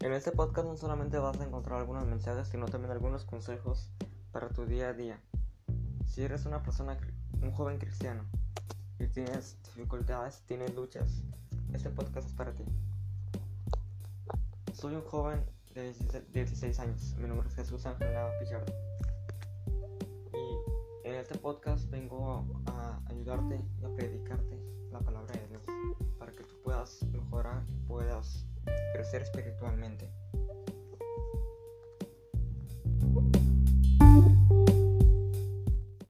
En este podcast no solamente vas a encontrar algunos mensajes, sino también algunos consejos para tu día a día. Si eres una persona, un joven cristiano y tienes dificultades, tienes luchas, este podcast es para ti. Soy un joven de 16 años, mi nombre es Jesús Ángel Pichardo. Y en este podcast vengo a ayudarte y a predicarte la palabra de Dios para que tú puedas mejorar, puedas crecer espiritualmente.